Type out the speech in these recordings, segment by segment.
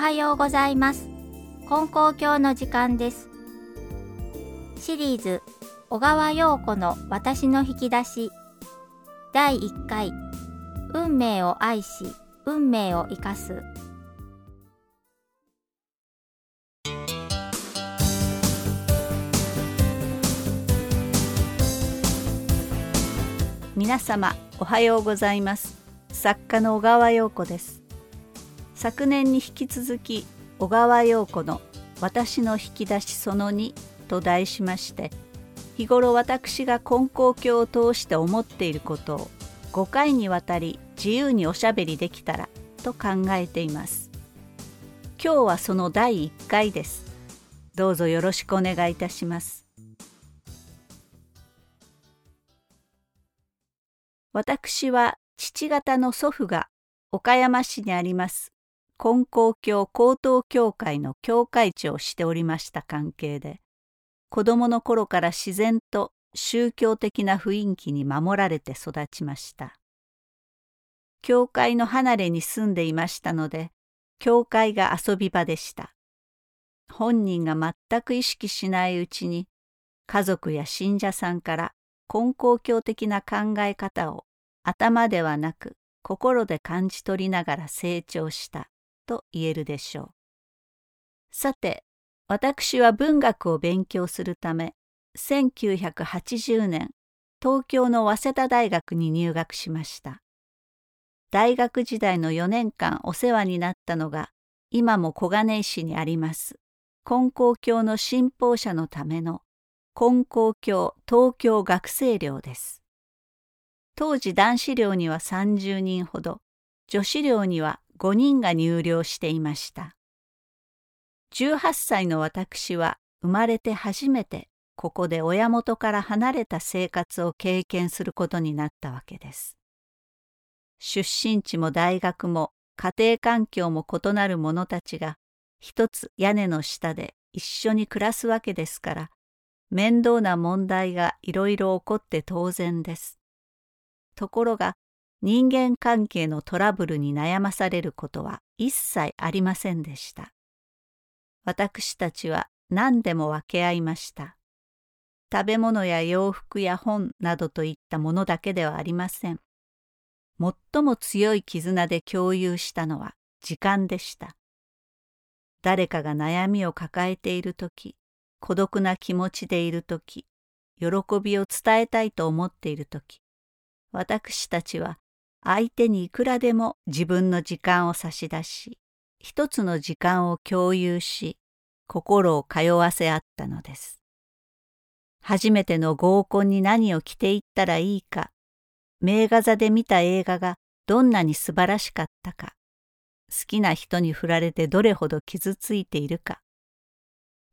はようございます。金光教の時間です。シリーズ小川陽子の私の引き出し。第1回運命を愛し運命を生かす。皆様おはようございます。作家の小川陽子です。昨年に引き続き小川陽子の私の引き出しその2と題しまして日頃私が根高教を通して思っていることを5回にわたり自由におしゃべりできたらと考えています。今日はその第1回です。どうぞよろしくお願いいたします。私は父方の祖父が岡山市にあります金光教高等教会の教会長をしておりました関係で子供の頃から自然と宗教的な雰囲気に守られて育ちました。教会の離れに住んでいましたので教会が遊び場でした。本人が全く意識しないうちに家族や信者さんから根高教的な考え方を頭ではなく心で感じ取りながら成長したと言えるでしょう。さて私は文学を勉強するため1980年東京の早稲田大学に入学しました。大学時代の4年間お世話になったのが今も小金井市にあります根高教の信奉者のための根高教東京学生寮です。当時男子寮には30人ほど、女子寮には5人が入寮していました。18歳の私は生まれて初めてここで親元から離れた生活を経験することになったわけです。出身地も大学も家庭環境も異なる者たちが一つ屋根の下で一緒に暮らすわけですから面倒な問題がいろいろ起こって当然です。ところが人間関係のトラブルに悩まされることは一切ありませんでした。私たちは何でも分け合いました。食べ物や洋服や本などといったものだけではありません。最も強い絆で共有したのは時間でした。誰かが悩みを抱えている時孤独な気持ちでいる時喜びを伝えたいと思っている時私たちは相手にいくらでも自分の時間を差し出し一つの時間を共有し心を通わせ合ったのです。初めての合コンに何を着ていったらいいか名画座で見た映画がどんなに素晴らしかったか好きな人に振られてどれほど傷ついているか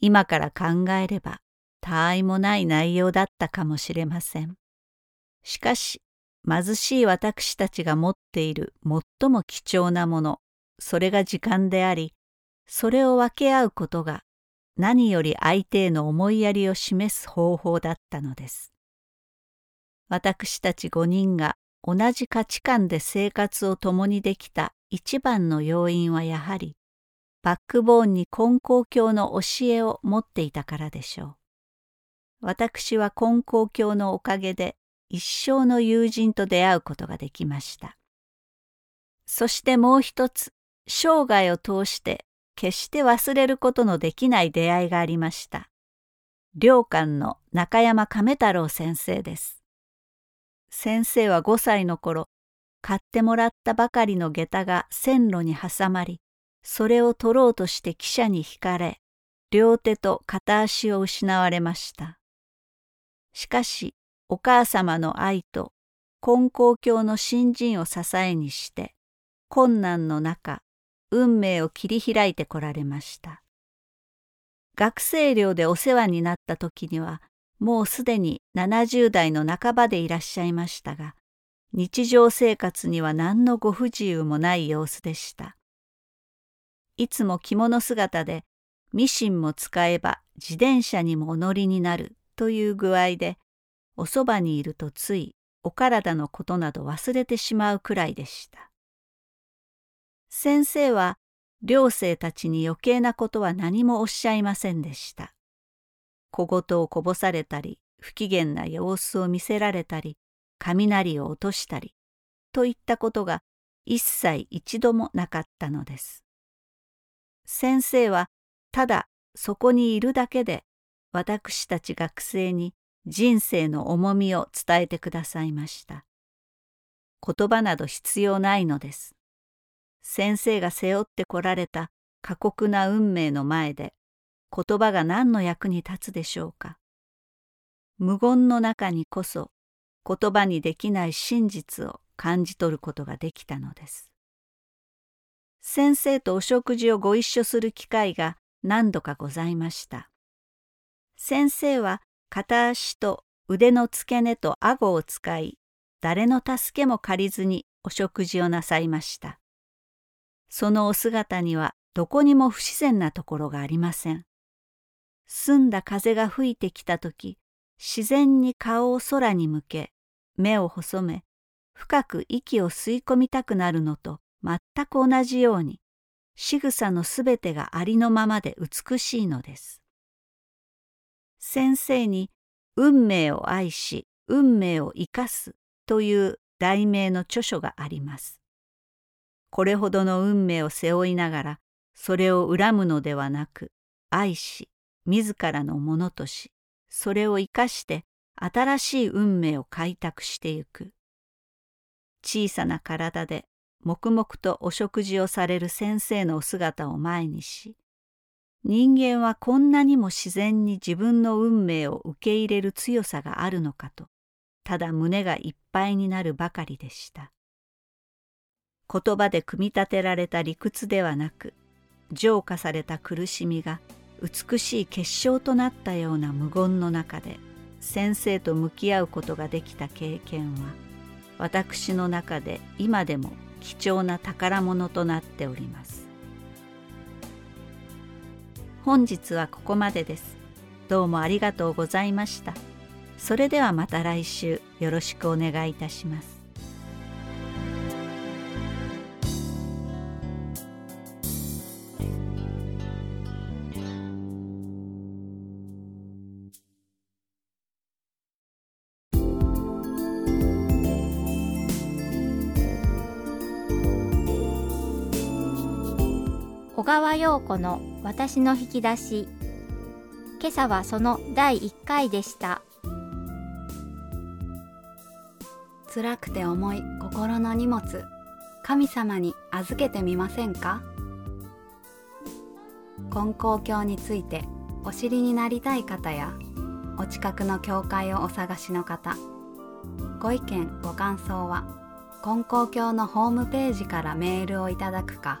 今から考えれば他愛もない内容だったかもしれません。しかし貧しい私たちが持っている最も貴重なもの、それが時間であり、それを分け合うことが何より相手への思いやりを示す方法だったのです。私たち五人が同じ価値観で生活を共にできた一番の要因はやはり、バックボーンに根高教の教えを持っていたからでしょう。私は根高教のおかげで一生の友人と出会うことができました。そしてもう一つ、生涯を通して決して忘れることのできない出会いがありました。良館の中山亀太郎先生です。先生は5歳の頃、買ってもらったばかりの下駄が線路に挟まり、それを取ろうとして汽車にひかれ、両手と片足を失われました。しかし、お母様の愛と根高教の新人を支えにして困難の中運命を切り開いてこられました。学生寮でお世話になった時にはもうすでに70代の半ばでいらっしゃいましたが日常生活には何のご不自由もない様子でした。いつも着物姿でミシンも使えば自転車にもお乗りになるという具合でおそばにいるとついお体のことなど忘れてしまうくらいでした。先生は寮生たちに余計なことは何もおっしゃいませんでした。小言をこぼされたり、不機嫌な様子を見せられたり、雷を落としたり、といったことが一切一度もなかったのです。先生はただそこにいるだけで私たち学生に人生の重みを伝えてくださいました。言葉など必要ないのです。先生が背負ってこられた過酷な運命の前で言葉が何の役に立つでしょうか。無言の中にこそ言葉にできない真実を感じ取ることができたのです。先生とお食事をご一緒する機会が何度かございました。先生は片足と腕の付け根と顎を使い、誰の助けも借りずにお食事をなさいました。そのお姿にはどこにも不自然なところがありません。澄んだ風が吹いてきたとき、自然に顔を空に向け、目を細め、深く息を吸い込みたくなるのと全く同じように、仕草のすべてがありのままで美しいのです。先生に運命を愛し運命を生かすという題名の著書があります。これほどの運命を背負いながらそれを恨むのではなく愛し自らのものとしそれを生かして新しい運命を開拓してゆく。小さな体で黙々とお食事をされる先生のお姿を前にし、人間はこんなにも自然に自分の運命を受け入れる強さがあるのかと、ただ胸がいっぱいになるばかりでした。言葉で組み立てられた理屈ではなく、浄化された苦しみが美しい結晶となったような無言の中で先生と向き合うことができた経験は私の中で今でも貴重な宝物となっております本日はここまでです。どうもありがとうございました。それではまた来週よろしくお願いいたします。小川陽子の私の引き出し。今朝はその第1回でした。辛くて重い心の荷物。神様に預けてみませんか？金光教についてお知りになりたい方やお近くの教会をお探しの方。ご意見ご感想は金光教のホームページからメールをいただくか。